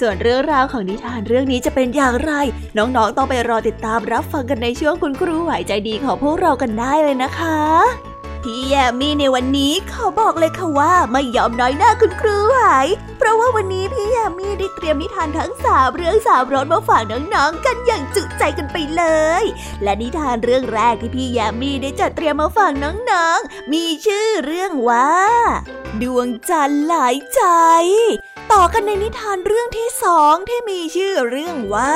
ส่วนเรื่องราวของนิทานเรื่องนี้จะเป็นอย่างไร น้องๆต้องไปรอติดตามรับฟังกันในช่วงคุณครูไหวใจดีของพวกเรากันได้เลยนะคะ พี่แยมมี่ในวันนี้ขาบอกเลยค่ะว่าไม่ยอมน้อยหน้าคุณครูไหวเพราะว่าวันนี้พี่แยมมี่ได้เตรียมนิทานทั้งสามเรื่องสามรสมาฝากน้องๆกันอย่างจุใจกันไปเลย และนิทานเรื่องแรกที่พี่แยมมี่ได้จัดเตรียมมาฝากน้องๆ มีชื่อเรื่องว่า ดวงจันทร์หลายใจ ต่อกันในนิทานเรื่องที่สองที่มีชื่อเรื่องว่า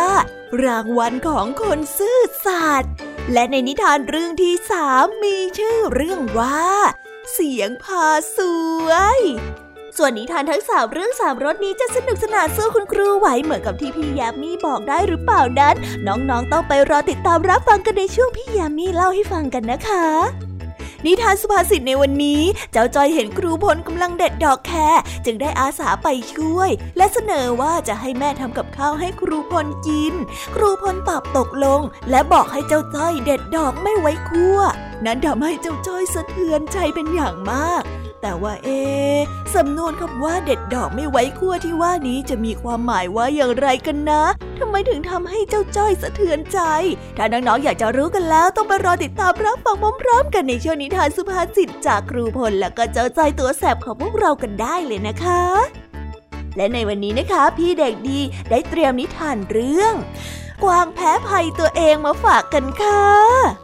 รางวัลของคนซื่อสัตย์ และในนิทานเรื่องที่สามมีชื่อเรื่องว่า เสียงพาสวย ส่วนนิทานทั้งสามเรื่องสามรสนี้จะสนุกสนานสู้คุณครูไหวเหมือนกับที่พี่ยามีบอกได้หรือเปล่านั้น น้องๆต้องไปรอติดตามรับฟังกันในช่วงพี่ยามีเล่าให้ฟังกันนะคะ นิทานสุภาษิตในวันนี้ เจ้าจอยเห็นครูพลกำลังเด็ดดอกแครจึงได้อาสาไปช่วย และเสนอว่าจะให้แม่ทำกับข้าวให้ครูพลกิน ครูพลตอบตกลง และบอกให้เจ้าจ้อยเด็ดดอกไม่ไว้คั่ว นั้นทำให้เจ้าจ้อยสะเทือนใจเป็นอย่างมาก แต่ว่าเอ๊สำนวนคำว่าเด็ดดอกไม่ไว้คั่วที่ว่านี้จะมีความหมายว่าอย่างไรกันนะทำไมถึงทำให้เจ้าจ้อยสะเทือนใจ ถ้าน้องๆอยากจะรู้กันแล้วต้องไปรอติดตามรับฟังพร้อมๆกันในช่วงนิทานสุภาษิตจากครูพลและก็เจ้าจ้อยตัวแสบของพวกเรากันได้เลยนะคะ และในวันนี้นะคะ พี่เด็กดีได้เตรียมนิทานเรื่อง กวางแพ้ภัยตัวเองมาฝากกันค่ะ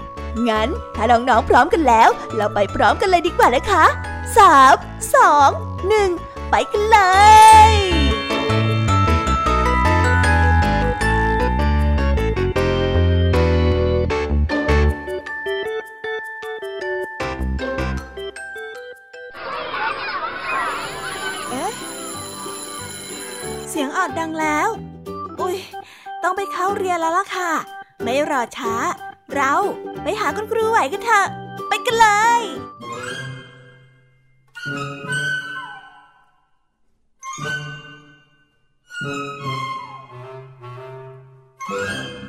งั้นถ้าน้องๆพร้อมกันแล้ว เราไปพร้อมกันเลยดีกว่านะคะสามสองหนึ่งไปกันเลยเอ๊ะเสียงออดดังแล้ว อุ้ยต้องไปเข้าเรียนแล้วล่ะค่ะ ไม่รอช้า เราไปหาคุณครูไหวกันเถอะ ไปกันเลยวัส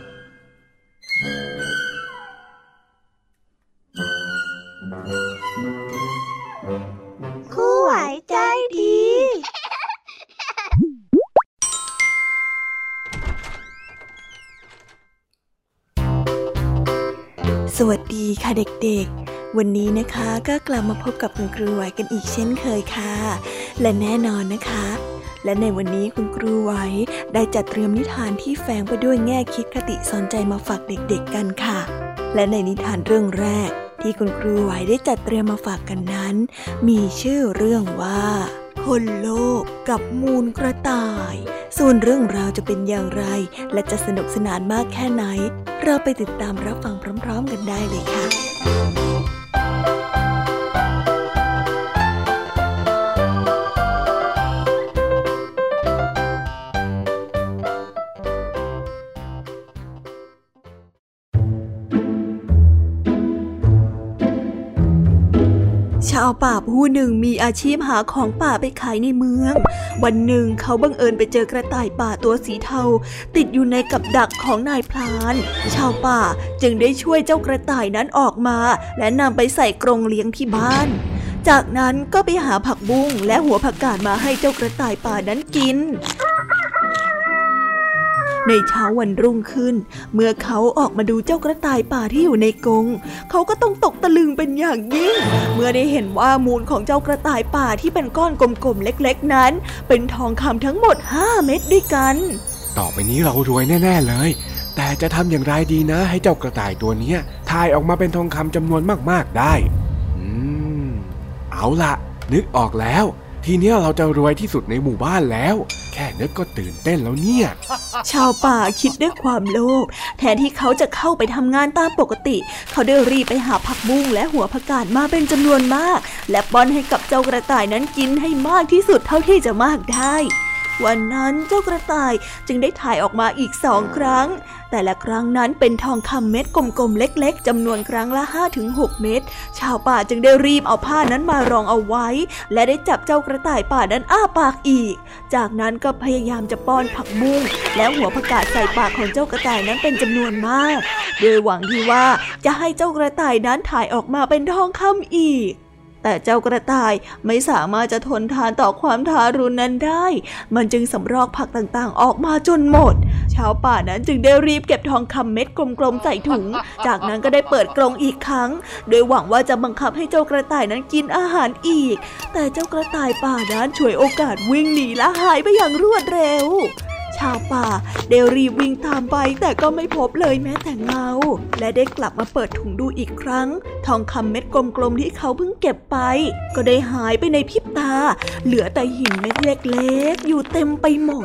ดีค่ะเด็กๆ วันนี้นะคะก็กลับมาพบกับคุณครูไหวกันอีกเช่นเคยค่ะ และแน่นอนนะคะ และในวันนี้คุณครูไหวได้จัดเตรียมนิทานที่แฝงไปด้วยแง่คิดคติสอนใจมาฝากเด็กๆกันค่ะ และในนิทานเรื่องแรก ที่คุณครูไหวได้จัดเตรียมมาฝากกันนั้น มีชื่อเรื่องว่า คนโลกกับมูลกระต่าย ส่วนเรื่องราวจะเป็นอย่างไร และจะสนุกสนานมากแค่ไหน เราไปติดตามรับฟังพร้อม ๆ กันได้เลยค่ะาวป่าผู้หนึ่งมีอาชีพหาของป่าไปขายในเมือง วันหนึ่งเขาบังเอิญไปเจอกระต่ายป่าตัวสีเทา ติดอยู่ในกับดักของนายพลาน ชาวป่าจึงได้ช่วยเจ้ากระต่ายนั้นออกมา และนำไปใส่กรงเลี้ยงที่บ้าน จากนั้นก็ไปหาผักบุ้งและหัวผักกาดมาให้เจ้ากระต่ายป่านั้นกิน ในเช้าวันรุ่งขึ้น เมื่อเขาออกมาดูเจ้ากระต่ายป่าที่อยู่ในกรงเขาก็ต้องตกตะลึงเป็นอย่างยิ่ง เมื่อได้เห็นว่ามูลของเจ้ากระต่ายป่าที่เป็นก้อนกลมๆเล็กๆนั้น เป็นทองคำทั้งหมดห้าเม็ดด้วยกัน ต่อไปนี้เรารวยแน่ๆเลย แต่จะทำอย่างไรดีนะ ให้เจ้ากระต่ายตัวนี้ทายออกมาเป็นทองคำจำนวนมากๆได้ อืม เอาละนึกออกแล้ว ทีนี้เราจะรวยที่สุดในหมู่บ้านแล้ว แค่นึกก็ตื่นเต้นแล้วเนี่ย ชาวป่าคิดด้วยความโลภแทนที่เขาจะเข้าไปทำงานตามปกติ เขาได้รีบไปหาผักบุ้งและหัวผักกาดมาเป็นจำนวนมาก และป้อนให้กับเจ้ากระต่ายนั้นกินให้มากที่สุดเท่าที่จะมากได้ วันนั้นเจ้ากระต่ายจึงได้ถ่ายออกมาอีกสองครั้ง แต่ละครั้งนั้นเป็นทองคำเม็ดกลมๆเล็ก ๆจำนวนครั้งละ 5-6 เม็ดชาวป่าจึงได้รีบเอาผ้านั้นมารองเอาไว้ และได้จับเจ้ากระต่ายป่านั้นอ้าปากอีก จากนั้นก็พยายามจะป้อนผักบุ้งและหัวผักกาดใส่ปากของเจ้ากระต่ายนั้นเป็นจำนวนมาก โดยหวังที่ว่าจะให้เจ้ากระต่ายนั้นถ่ายออกมาเป็นทองคำอีก แต่เจ้ากระต่ายไม่สามารถจะทนทานต่อความทารุณนั้นได้ มันจึงสำรอกผักต่างๆ ออกมาจนหมด ชาวป่านั้นจึงได้รีบเก็บทองคำเม็ดกลมๆใส่ถุง จากนั้นก็ได้เปิดกรงอีกครั้ง โดยหวังว่าจะบังคับให้เจ้ากระต่ายนั้นกินอาหารอีก แต่เจ้ากระต่ายป่านั้นช่วยโอกาสวิ่งหนีและหายไปอย่างรวดเร็ว ชาวป่าได้รีบวิ่งตามไปแต่ก็ไม่พบเลยแม้แต่เงา และได้กลับมาเปิดถุงดูอีกครั้ง ทองคำเม็ดกลมๆที่เขาเพิ่งเก็บไป ก็ได้หายไปในพริบตา เหลือแต่หินเม็ดเล็กๆ อยู่เต็มไปหมด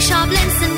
shoplifts and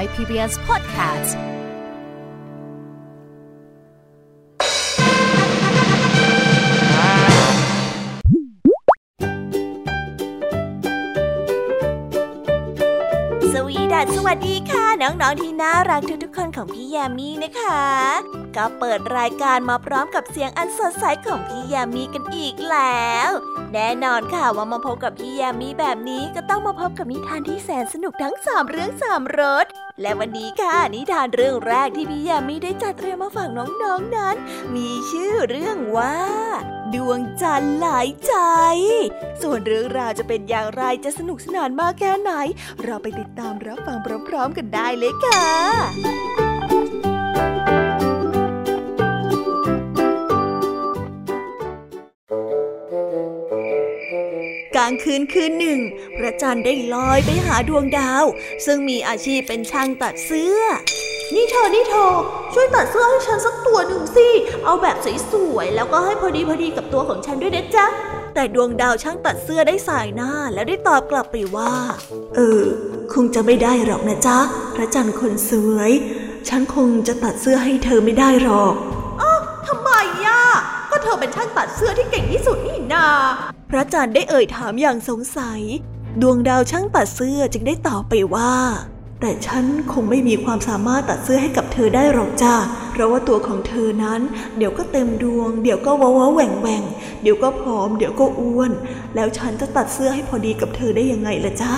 Thai PBS Podcast สวีดัสสวัสดีค่ะ น้อง ๆ ที่น่ารักทุกๆคนของพี่แยมมี่นะคะ ก็เปิดรายการมาพร้อมกับเสียงอันสดใสของพี่แยมมี่กันอีกแล้ว แน่นอนค่ะว่ามาพบกับพี่ยามีแบบนี้ก็ต้องมาพบกับนิทานที่แสนสนุกทั้งสามเรื่องสามรสและวันนี้ค่ะนิทานเรื่องแรกที่พี่ยามีได้จัดเตรียมมาฝากน้องๆนนั้น มีชื่อเรื่องว่า ดวงจันทร์หลายใจ ส่วนเรื่องราวจะเป็นอย่างไรจะสนุกสนานมากแค่ไหน เราไปติดตามรับฟังพร้อมๆกันได้เลยค่ะ ลางคืนคืนหนึ่ง พระจันทร์ได้ลอยไปหาดวงดาว ซึ่งมีอาชีพเป็นช่างตัดเสื้อ นี่เธอ นี่เธอ ช่วยตัดเสื้อให้ฉันสักตัวหนึ่งสิ เอาแบบสวยๆ แล้วก็ให้พอดีพอดีกับตัวของฉันด้วยนะจ๊ะ แต่ดวงดาวช่างตัดเสื้อได้สายหน้าแล้วได้ตอบกลับไปว่า เออ คงจะไม่ได้หรอกนะจ๊ะ พระจันทร์คนสวย ฉันคงจะตัดเสื้อให้เธอไม่ได้หรอกอ้าวทำไมย่ะก็เธอเป็นช่างตัดเสื้อที่เก่งที่สุดนี่นา พระจันทร์ได้เอ่ยถามอย่างสงสัย ดวงดาวช่างตัดเสื้อจึงได้ตอบไปว่า แต่ฉันคงไม่มีความสามารถตัดเสื้อให้กับเธอได้หรอกจ้าเพราะว่าตัวของเธอนั้น เดี๋ยวก็เต็มดวง เดี๋ยวก็ว้าวแหว่งแหว่งเดี๋ยวก็ผอม เดี๋ยวก็อ้วน แล้วฉันจะตัดเสื้อให้พอดีกับเธอได้ยังไงล่ะจ๊ะ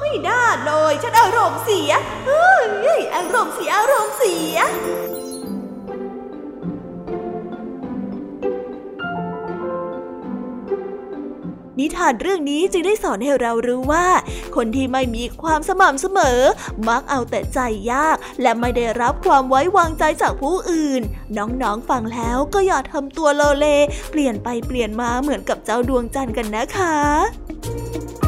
ไม่ได้เลยฉันอารมณ์เสียเฮ้ยอารมณ์เสียอารมณ์เสีย นิทานเรื่องนี้จึงได้สอนให้เรารู้ว่า คนที่ไม่มีความสม่ำเสมอ มักเอาแต่ใจยาก และไม่ได้รับความไว้วางใจจากผู้อื่น น้องๆฟังแล้วก็อย่าทำตัวโลเล เปลี่ยนไปเปลี่ยนมาเหมือนกับเจ้าดวงจันทร์กันนะคะ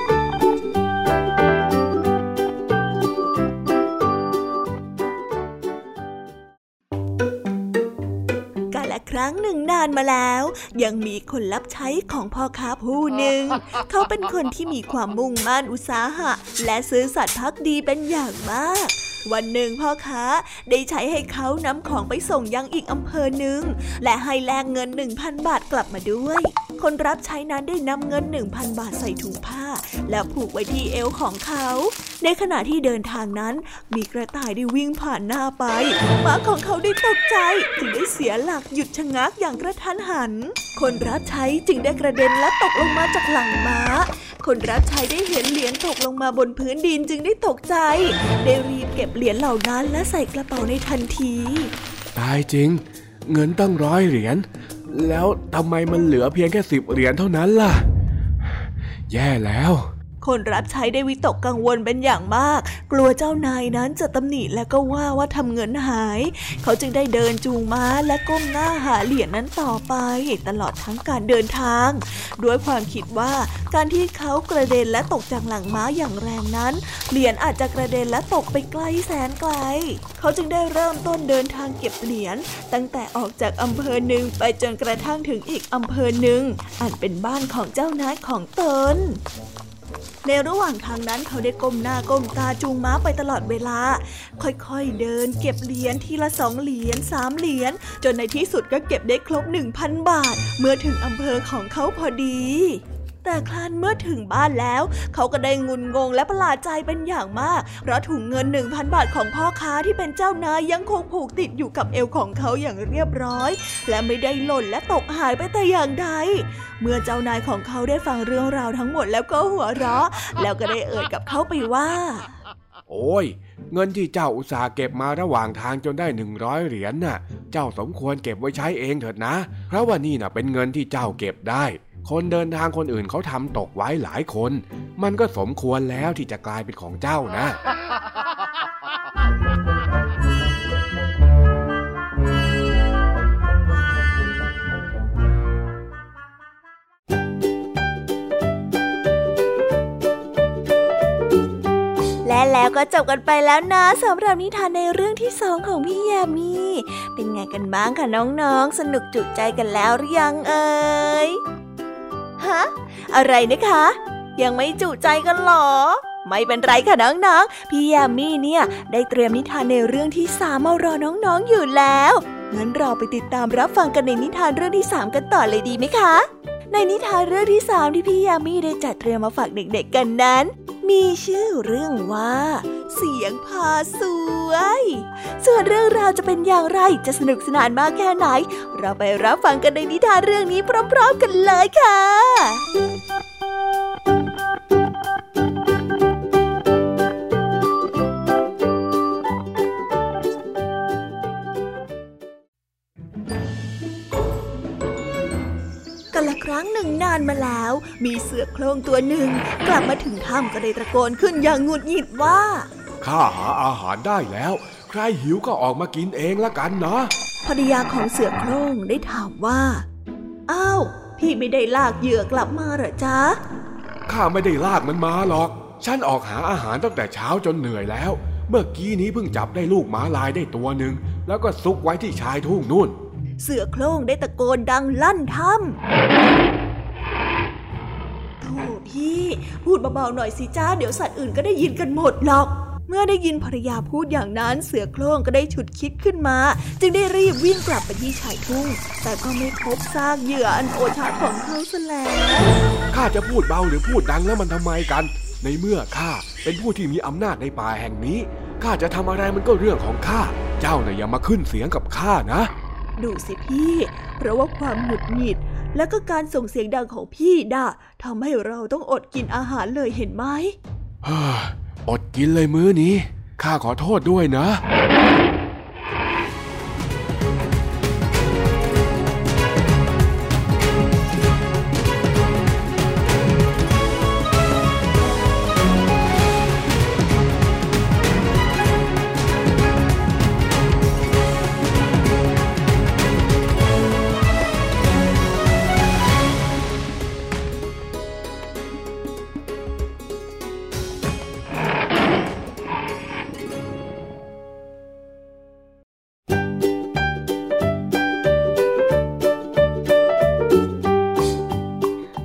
รั้งหนึ่งนานมาแล้ว ยังมีคนรับใช้ของพ่อค้าผู้หนึ่ง เขาเป็นคนที่มีความมุ่งมั่นอุตสาหะ และซื้อสัตว์พักดีเป็นอย่างมาก วันหนึ่งพ่อค้าได้ใช้ให้เขานำของไปส่งยังอีกอำเภอหนึ่ง และให้แลกเงินหนึ่งพันบาทกลับมาด้วย คนรับใช้นั้นได้นำเงินหนึ่งพันบาทใส่ถุงผ้า แล้วผูกไว้ที่เอวของเขา ในขณะที่เดินทางนั้น มีกระต่ายได้วิ่งผ่านหน้าไปหมาของเขาได้ตกใจ จึงได้เสียหลักหยุดชะงักอย่างกระทันหัน คนรับใช้จึงได้กระเด็นและตกลงมาจากหลังม้า คนรับใช้ได้เห็นเหรียญตกลงมาบนพื้นดินจึงได้ตกใจ ได้รีบเก็บเหรียญเหล่านั้นและใส่กระเป๋าในทันที ตายจริง เงินตั้งร้อยเหรียญ แล้วทำไมมันเหลือเพียงแค่สิบเหรียญเท่านั้นล่ะ แย่แล้ว คนรับใช้ได้วิตกกังวลเป็นอย่างมาก กลัวเจ้านายนั้นจะตำหนิและก็ว่าว่าทำเงินหาย เขาจึงได้เดินจูงม้าและก้มหน้าหาเหรียญนนั้นต่อไป ตลอดทั้งการเดินทาง ด้วยความคิดว่าการที่เขากระเด็นและตกจากหลังม้าอย่างแรงนั้น เหรียญอาจจะกระเด็นและตกไปไกลแสนไกล เขาจึงได้เริ่มต้นเดินทางเก็บเหรียญตั้งแต่ออกจากอำเภอหนึ่งไปจนกระทั่งถึงอีกอำเภอหนึ่งอันเป็นบ้านของเจ้านายของตน ในระหว่างทางนั้นเขาได้ก้มหน้าก้มตาจูงม้าไปตลอดเวลา ค่อยๆเดินเก็บเหรียญทีละสองเหรียญสามเหรียญจนในที่สุดก็เก็บได้ครบหนึ่งพันบาท เมื่อถึงอำเภอของเขาพอดี แต่ครั้นเมื่อถึงบ้านแล้ว เขาก็ได้งุนงงและประหลาดใจเป็นอย่างมาก เพราะถุงเงินหนึ่งพันบาทของพ่อค้าที่เป็นเจ้านายยังคงผูกติดอยู่กับเอวของเขาอย่างเรียบร้อย และไม่ได้หล่นและตกหายไปแต่อย่างใดเมื่อเจ้านายของเขาได้ฟังเรื่องราวทั้งหมดแล้วก็หัวเราะ แล้วก็ได้เอ่ยกับเขาไปว่า โอ้ยเงินที่เจ้าอุตส่าห์เก็บมาระหว่างทางจนได้หนึ่งร้อยเหรียญน่ะ เจ้าสมควรเก็บไว้ใช้เองเถิดนะ เพราะว่านี่น่ะเป็นเงินที่เจ้าเก็บได้ คนเดินทางคนอื่นเขาทำตกไว้หลายคน มันก็สมควรแล้วที่จะกลายเป็นของเจ้านะและแล้วก็จบกันไปแล้วนะสำหรับนิทานในเรื่องที่สองของพี่ยามีเป็นไงกันบ้างคะน้องๆ สนุกจุใจกันแล้วหรือยังเอ่ย ฮะ อะไรนะคะ ยังไม่จุใจกันหรอ ไม่เป็นไรค่ะน้องๆ พี่ยามีเนี่ย ได้เตรียมนิทานในเรื่องที่สามมารอน้องๆอยู่แล้ว งั้นเราไปติดตามรับฟังกันในนิทานเรื่องที่สามกันต่อเลยดีไหมคะ ในนิทานเรื่องที่สามที่พี่ยามีได้จัดเตรียมมาฝากเด็กๆกันนั้น มีชื่อเรื่องว่า เสียงพาสวย ส่วนเรื่องราวจะเป็นอย่างไรจะสนุกสนานมากแค่ไหน เราไปรับฟังกันในนิทานเรื่องนี้พร้อม ๆ กันเลยค่ะ ครั้งหนึ่งนานมาแล้ว มีเสือโคร่งตัวหนึ่ง กลับมาถึงถ้ำก็ได้ตะโกนขึ้นอย่างหงุดหงิดว่าข้าหาอาหารได้แล้ว ใครหิวก็ออกมากินเองละกันนะภรรยาของเสือโคร่งได้ถามว่าอ้าวพี่ไม่ได้ลากเหยื่อกลับมาเหรอจ๊ะข้าไม่ได้ลากมันมาหรอก ฉันออกหาอาหารตั้งแต่เช้าจนเหนื่อยแล้ว เมื่อกี้นี้เพิ่งจับได้ลูกหมาลายได้ตัวหนึ่งแล้วก็ซุกไว้ที่ชายทุ่งนู่น เสือโคร่งได้ตะโกนดังลั่นถ้ำโธ่พี่ พูดเบาๆหน่อยสิจ้า เดี๋ยวสัตว์อื่นก็ได้ยินกันหมดหรอก เมื่อได้ยินภรรยาพูดอย่างนั้น เสือโคร่งก็ได้ฉุดคิดขึ้นมา จึงได้รีบวิ่งกลับไปที่ชายทุ่ง แต่ก็ไม่พบซากเหยื่ออันโอชาของเขาซะแล้วข้าจะพูดเบาหรือพูดดังแล้วมันทำไมกัน ในเมื่อข้าเป็นผู้ที่มีอำนาจในป่าแห่งนี้ข้าจะทำอะไรมันก็เรื่องของข้า เจ้าน่ะอย่ามาขึ้นเสียงกับข้านะ ดูสิพี่ เพราะว่าความหงุดหงิด และก็การส่งเสียงดังของพี่ด่าทำให้เราต้องอดกินอาหารเลยเห็นไหมอดกินเลยมื้อนี้ ข้าขอโทษด้วยนะ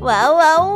wow, wow,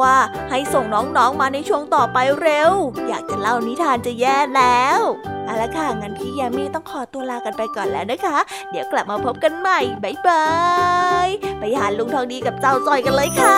่าให้ส่งน้องๆมาในช่วงต่อไปเร็ว อยากจะเล่านิทานจะแย่แล้วเอาละค่ะ งั้นพี่ยามีต้องขอตัวลากันไปก่อนแล้วนะคะ เดี๋ยวกลับมาพบกันใหม่ บ๊ายบาย ไปหาลุงทองดีกับเจ้าจอยกันเลยค่ะ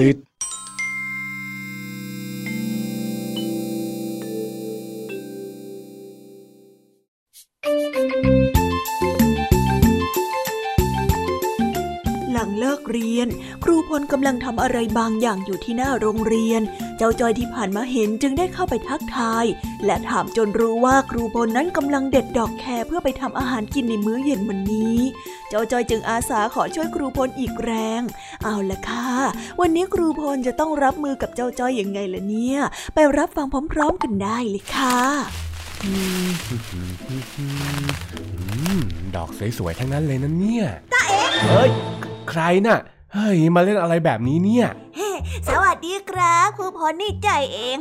ภาษิตเรียน ครูพลกำลังทำอะไรบางอย่างอยู่ที่หน้าโรงเรียน เจ้าจอยที่ผ่านมาเห็นจึงได้เข้าไปทักทาย และถามจนรู้ว่าครูพลนั้นกำลังเด็ดดอกแครเพื่อไปทำอาหารกินในมื้อเย็นวันนี้ เจ้าจอยจึงอาสาขอช่วยครูพลอีกแรง เอาละค่ะ วันนี้ครูพลจะต้องรับมือกับเจ้าจอยยังไงล่ะเนี่ย ไปรับฟังพร้อมๆกันได้เลยค่ะดอกสวยๆ ทั้งนั้นเลยนะเนี่ยตาเอ๋เฮ้ย ใครน่ะ เฮ้ย มาเล่นอะไรแบบนี้เนี่ย สวัสดีครับครูพรนี่ใจเอง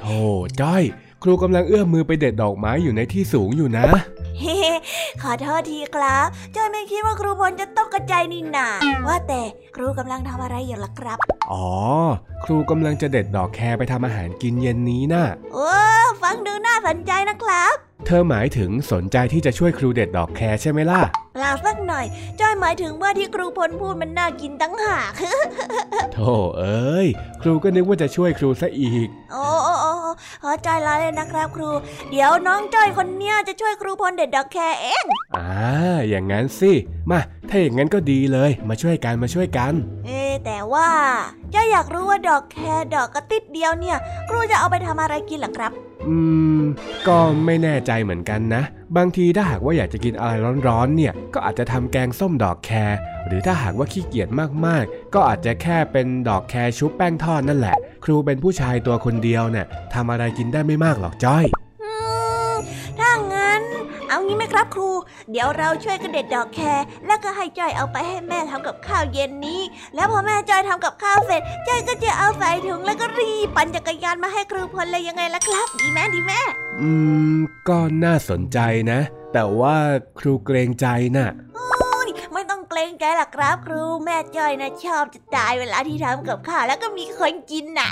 โธ่จ้อย ครูกำลังเอื้อมมือไปเด็ดดอกไม้อยู่ในที่สูงอยู่นะเฮ้ขอโทษทีครับจอยไม่คิดว่าครูพลจะตกกระจายนี่นาว่าแต่ครูกำลังทำอะไรอยู่ล่ะครับ อ๋อ ครูกำลังจะเด็ดดอกแครไปทำอาหารกินเย็นนี้นะ่ะโอ้ฟังดูน่าสนใจนะครับ เธอหมายถึงสนใจที่จะช่วยครูเด็ดดอกแครใช่ไหมล่ะเปล่าสักหน่อยจ้อยหมายถึงว่าที่ครูพลพูดมันน่ากินตั้งหากโธ่เอ้ย ครูก็นึกว่าจะช่วยครูซะอีก โอ้โอ้โอ้ขอใจลาเลยนะครับครู เดี๋ยวน้องจ้อยคนเนี้ยจะช่วยครูพลเด็ดดอกแครเองอ่าอย่างงั้นสิ มา ถ้าอย่างงั้นก็ดีเลย มาช่วยกันมาช่วยกัน เอ๊แต่ว่า จ้อยอยากรู้ว่าดอกแครดอกกระติดเดียวเนี่ย ครูจะเอาไปทำอะไรกินหรอครับ อืม ก็ไม่แน่ใจเหมือนกันนะ บางทีถ้าหากว่าอยากจะกินอะไรร้อนๆ เนี่ย ก็อาจจะทำแกงส้มดอกแครหรือถ้าหากว่าขี้เกียจมากๆ ก็อาจจะแค่เป็นดอกแครชุบแป้งทอดนั่นแหละ ครูเป็นผู้ชายตัวคนเดียวเนี่ยทำอะไรกินได้ไม่มากหรอกจ้อย ไหมครับครู เดี๋ยวเราช่วยกันเด็ดดอกแครแล้วก็ให้จ้อยเอาไปให้แม่ทำกับข้าวเย็นนี้ แล้วพอแม่จ้อยทำกับข้าวเสร็จจ้อยก็จะเอาใส่ถุงแล้วก็รีบปั่นจักรยานมาให้ครูพลเลยยังไงล่ะครับ ดีแม่ดีแม่ อืม ก็น่าสนใจนะ แต่ว่าครูเกรงใจนะ่ะไม่ต้องเกรงใจหรอกครับครูแม่จ้อยนะชอบจะตายเวลาที่ทำกับข้าวแล้วก็มีคนกินน่ะ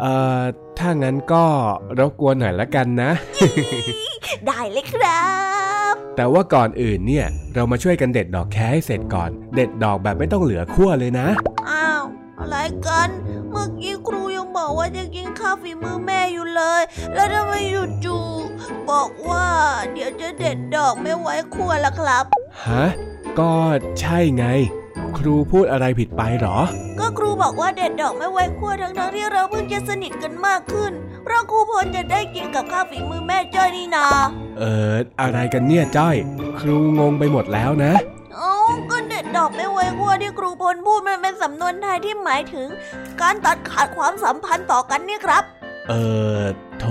เอ่อ ถ้างั้นก็รบกวนหน่อยละกันนะ ได้เลยครับ แต่ว่าก่อนอื่นเนี่ย เรามาช่วยกันเด็ดดอกแคให้เสร็จก่อน เด็ดดอกแบบไม่ต้องเหลือขั้วเลยนะ อ้าว อะไรกัน เมื่อกี้ครูยังบอกว่าจะกินข้าวฝีมือแม่อยู่เลย แล้วทำไมอยู่จู่บอกว่า เดี๋ยวจะเด็ดดอกไม่ไว้ขั้วละครับ ฮะ ก็ใช่ไง ครูพูดอะไรผิดไปหรอ ก็ครูบอกว่าเด็ดดอกไม่ไว้ขั้วทั้งทั้งที่เราเพิ่งจะสนิทกันมากขึ้น เพราะครูพลจะได้กินกับข้าวฝีมือแม่จ้อยนี่นา เอออะไรกันเนี่ยจ้อย ครูงงไปหมดแล้วนะอ๋อก็เด็ดดอกไม่ไว้ขั้วที่ครูพลพูดมันเป็นสำนวนไทยที่หมายถึง การตัดขาดความสัมพันธ์ต่อกันนี่ครับ เออโถ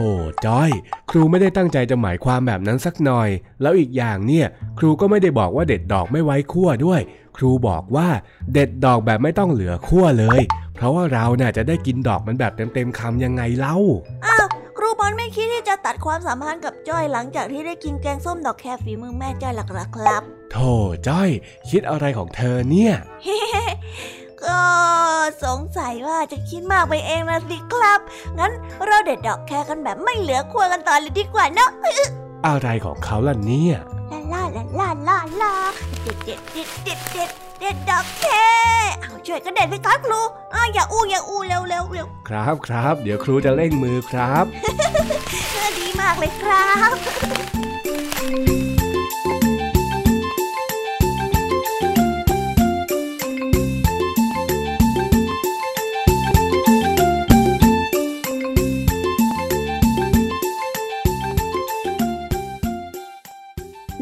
จ้อย ครูไม่ได้ตั้งใจจะหมายความแบบนั้นสักหน่อย แล้วอีกอย่างเนี่ย ครูก็ไม่ได้บอกว่าเด็ดดอกไม่ไว้ขั้วด้วย ครูบอกว่าเด็ดดอกแบบไม่ต้องเหลือขั้วเลย เพราะว่าเราเนี่ยจะได้กินดอกมันแบบเต็มๆคำยังไงเล่าอ้าวครูบอลไม่คิดที่จะตัดความสัมพันธ์กับจ้อยหลังจากที่ได้กินแกงส้มดอกแครฝีมือแม่จ้อยหลักๆครับโธ่จ้อย คิดอะไรของเธอเนี่ยก็สงสัยว่าจะคิดมากไปเองนะสิครับ งั้นเราเด็ดดอกแครกันแบบไม่เหลือขั้วกันต่อเลยดีกว่าเนาะ อะไรของเขาล่ะเนี่ยลาลาลาลาลาเด็ดเด็ดเด็ดเด็ดเด็ดเด็ดดอกแคเอาช่วยกันเด็ดสิครับครูอ้าอย่าอู้อย่าอู้เร็วเร็วเร็วครับครับ เดี๋ยวครูจะเร่งมือครับ ดีมากเลยครับ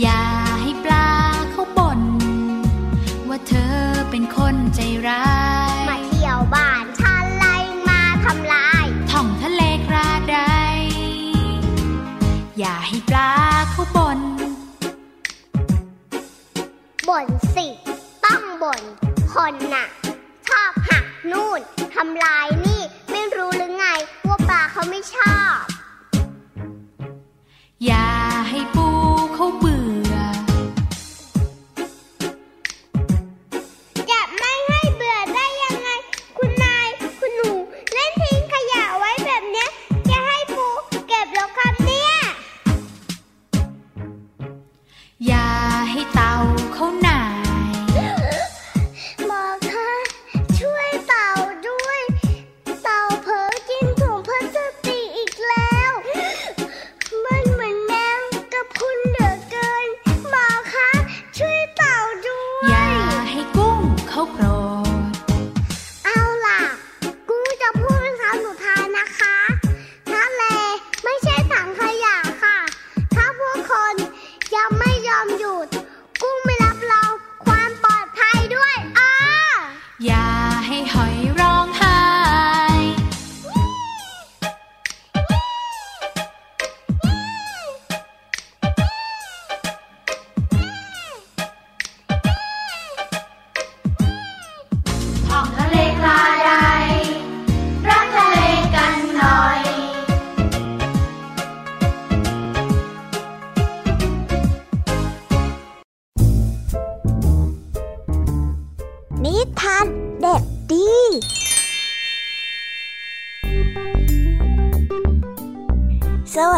อย่าให้ปลาเขาบ่นว่าเธอเป็นคนใจร้าย มาเที่ยวบ้านฉันไล่มาทำลายท่องทะเลกระไดอย่าให้ปลาเขาบ่นบ่นสิ ต้องบ่นคนน่ะ ชอบหักนู่นทำลายนี่ ไม่รู้หรือไง ว่าปลาเขาไม่ชอบ อย่า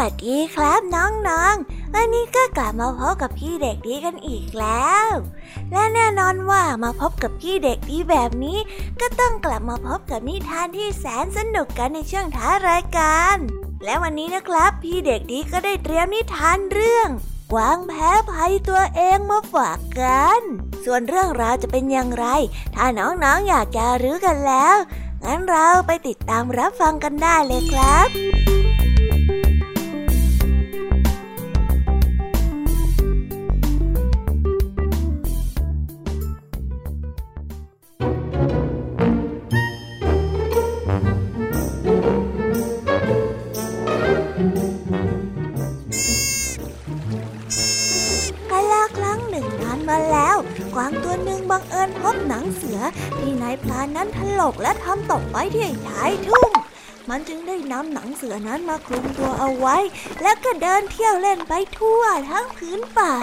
วัสดีครับน้องๆ วันนี้ก็กลับมาพบกับพี่เด็กดีกันอีกแล้ว และแน่นอนว่ามาพบกับพี่เด็กดีแบบนี้ ก็ต้องกลับมาพบกับนิทานที่แสนสนุกกันในช่วงท้ารายการ และวันนี้นะครับพี่เด็กดีก็ได้เตรียมนิทานเรื่องกวางแพ้ภัยตัวเองมาฝากกัน ส่วนเรื่องราวจะเป็นอย่างไร ถ้าน้องๆออยากจะรู้กันแล้ว งั้นเราไปติดตามรับฟังกันได้เลยครับ พลานนั้นถลกและทำตกไว้ที่ท้ายทุ่ง มันจึงได้นำหนังเสือนั้นมาคลุมตัวเอาไว้ แล้วก็เดินเที่ยวเล่นไปทั่วทั้งพื้นป่า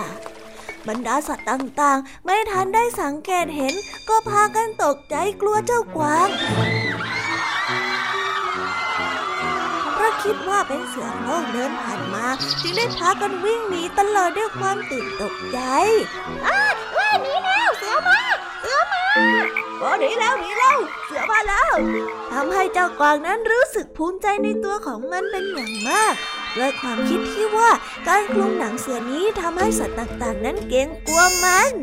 บรรดาสัตว์ต่างๆ ไม่ทันได้สังเกตเห็น ก็พากันตกใจกลัวเจ้ากวางเพราะคิดว่าเป็นเสือโคร่งเดินผ่านมา จึงได้พากันวิ่งหนีตลอดด้วยความตื่นตกใจอ้าว่หนีแล้วเสือมา เสือมา โอ้หนีแล้วหนีแล้วเสือมาแล้วทำให้เจ้ากวางนั้นรู้สึกภูมิใจในตัวของมันเป็นอย่างมากด้วยความคิดที่ว่าการคลุมหนังเสือนี้ทำให้สัตว์ต่างๆ นั้นเกรงกลัวมัน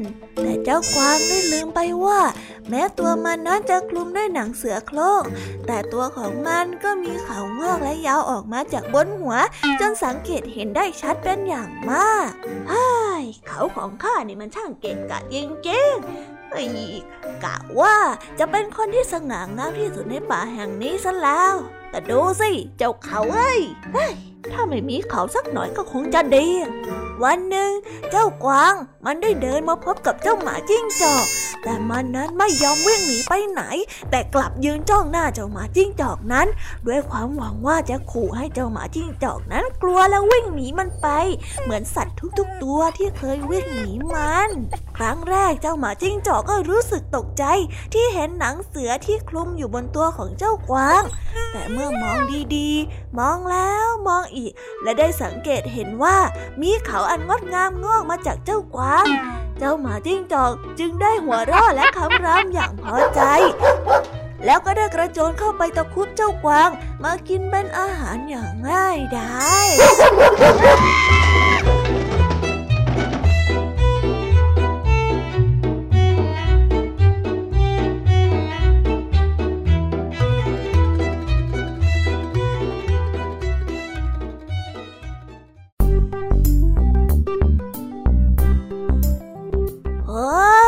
แต่เจ้ากวางได้ลืมไปว่า แม้ตัวมันนั้นจะคลุมด้วยหนังเสือโคร่งแต่ตัวของมันก็มีเขางอกและยาวออกมาจากบนหัว จนสังเกตเห็นได้ชัดเป็นอย่างมากเฮ้ยเขาของข้านี่มันช่างเก่งกาจจริงๆ กะว่าจะเป็นคนที่สง่างามที่สุดในป่าแห่งนี้ซะแล้ว แต่ดูสิ เจ้าเขาเอ้ยเฮ้ยถ้าไม่มีเขาสักหน่อยก็คงจะดี วันหนึ่งเจ้ากวางมันได้เดินมาพบกับเจ้าหมาจิ้งจอก แต่มันนั้นไม่ยอมวิ่งหนีไปไหน แต่กลับยืนจ้องหน้าเจ้าหมาจิ้งจอกนั้น ด้วยความหวังว่าจะขู่ให้เจ้าหมาจิ้งจอกนั้น กลัวแล้ววิ่งหนีมันไป เหมือนสัตว์ทุกๆ ตัวที่เคยวิ่งหนีมัน ครั้งแรกเจ้าหมาจิ้งจอกก็รู้สึกตกใจ ที่เห็นหนังเสือที่คลุมอยู่บนตัวของเจ้ากวาง แต่เมื่อมองดีๆ มองแล้วมองอีก และได้สังเกตเห็นว่ามีเขาอันงดงามงอกมาจากเจ้ากวาง เจ้าหมาจิ้งจอกจึงได้หัวเราะและคำรามอย่างพอใจ แล้วก็ได้กระโจนเข้าไปตะคุบเจ้ากวาง มากินเป็นอาหารอย่างง่ายดาย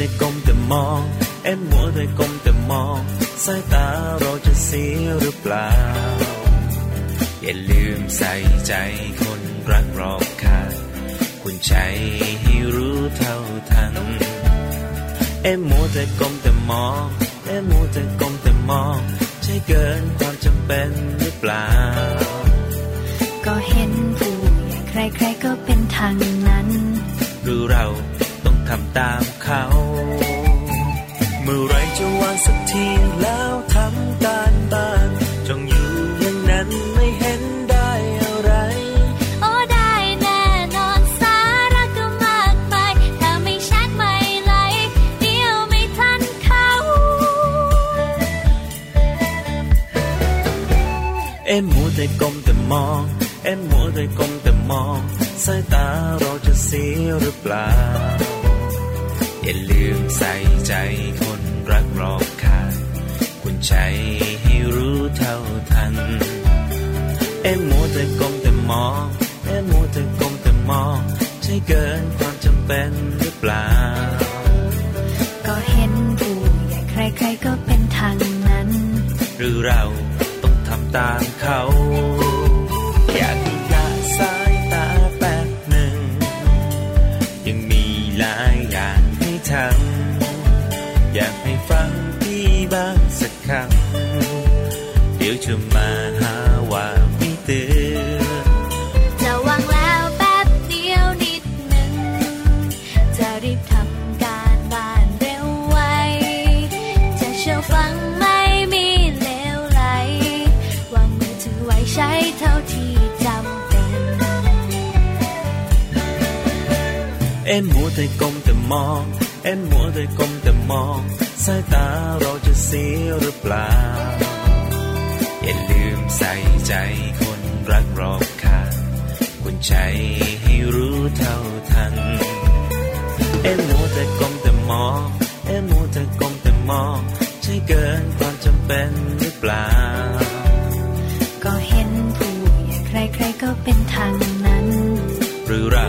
แต่ก้มแต่มอง เอ็มมัวแต่ก้มแต่มอง สายตาเราจะเสียหรือเปล่า อย่าลืมใส่ใจคนรักรอบค่าคุณใจให้รู้เท่าทัน เอ็มมัวแต่ก้มแต่มอง เอ็มมัวแต่ก้มแต่มอง ใช่เกินความจำเป็นหรือเปล่า ก็เห็นผู้ใครๆก็เป็นทางนั้น หรือเราทำตาม เขา เมื่อไรจะวางสักทีแล้วทำการบ้านจงอยู่อย่างนั้นไม่เห็นได้อะไร โอ้ได้แน่นอนสาระก็มากมายถ้าไม่ชัดไม่ไหลเดียวไม่ทันเขา เอ็มมัวแต่ก้มแต่มอง เอ็มมัวแต่ก้มแต่มอง สายตาเราจะเสียหรือเปล่า อย่าลืมใส่ใจคนรักรอบค่าคุณใจให้รู้เท่าทัน เอ็มมัวแต่ก้มแต่มอง เอ็มมัวแต่ก้มแต่มอง ใช่เกินความจำเป็น เอ็มมัวแต่กลมแต่มอง เอ็มมัวแต่กลมแต่มอง สายตาเราจะเสียหรือเปล่า อย่าลืมใส่ใจคนรักรอบข้างคุณใจให้รู้เท่าทัน เอ็มมัวแต่กลมแต่มอง เอ็มมัวแต่กลมแต่มอง ใช่เกินความจำเป็นหรือเปล่า ก็เห็นผู้ใหญ่ใครๆก็เป็นทางนั้น หรือเรา